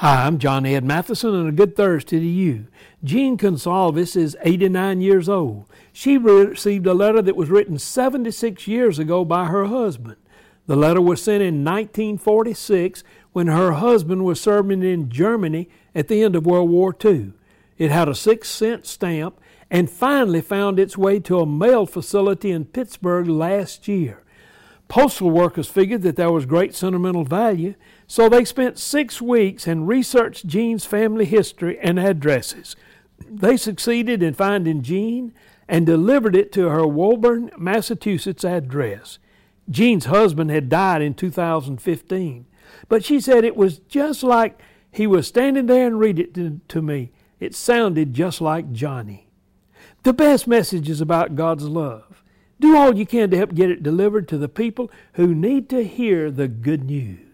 Hi, I'm John Ed Matheson, and a good Thursday to you. Jean Gonsalves is 89 years old. She received a letter that was written 76 years ago by her husband. The letter was sent in 1946 when her husband was serving in Germany at the end of World War II. It had a six cent stamp and finally found its way to a mail facility in Pittsburgh last year. Postal workers figured that there was great sentimental value, so they spent six weeks and researched Jean's family history and addresses. They succeeded in finding Jean and delivered it to her Woburn, Massachusetts address. Jean's husband had died in 2015, but she said it was just like he was standing there and read it to, to me. It sounded just like Johnny. The best message is about God's love. Do all you can to help get it delivered to the people who need to hear the good news.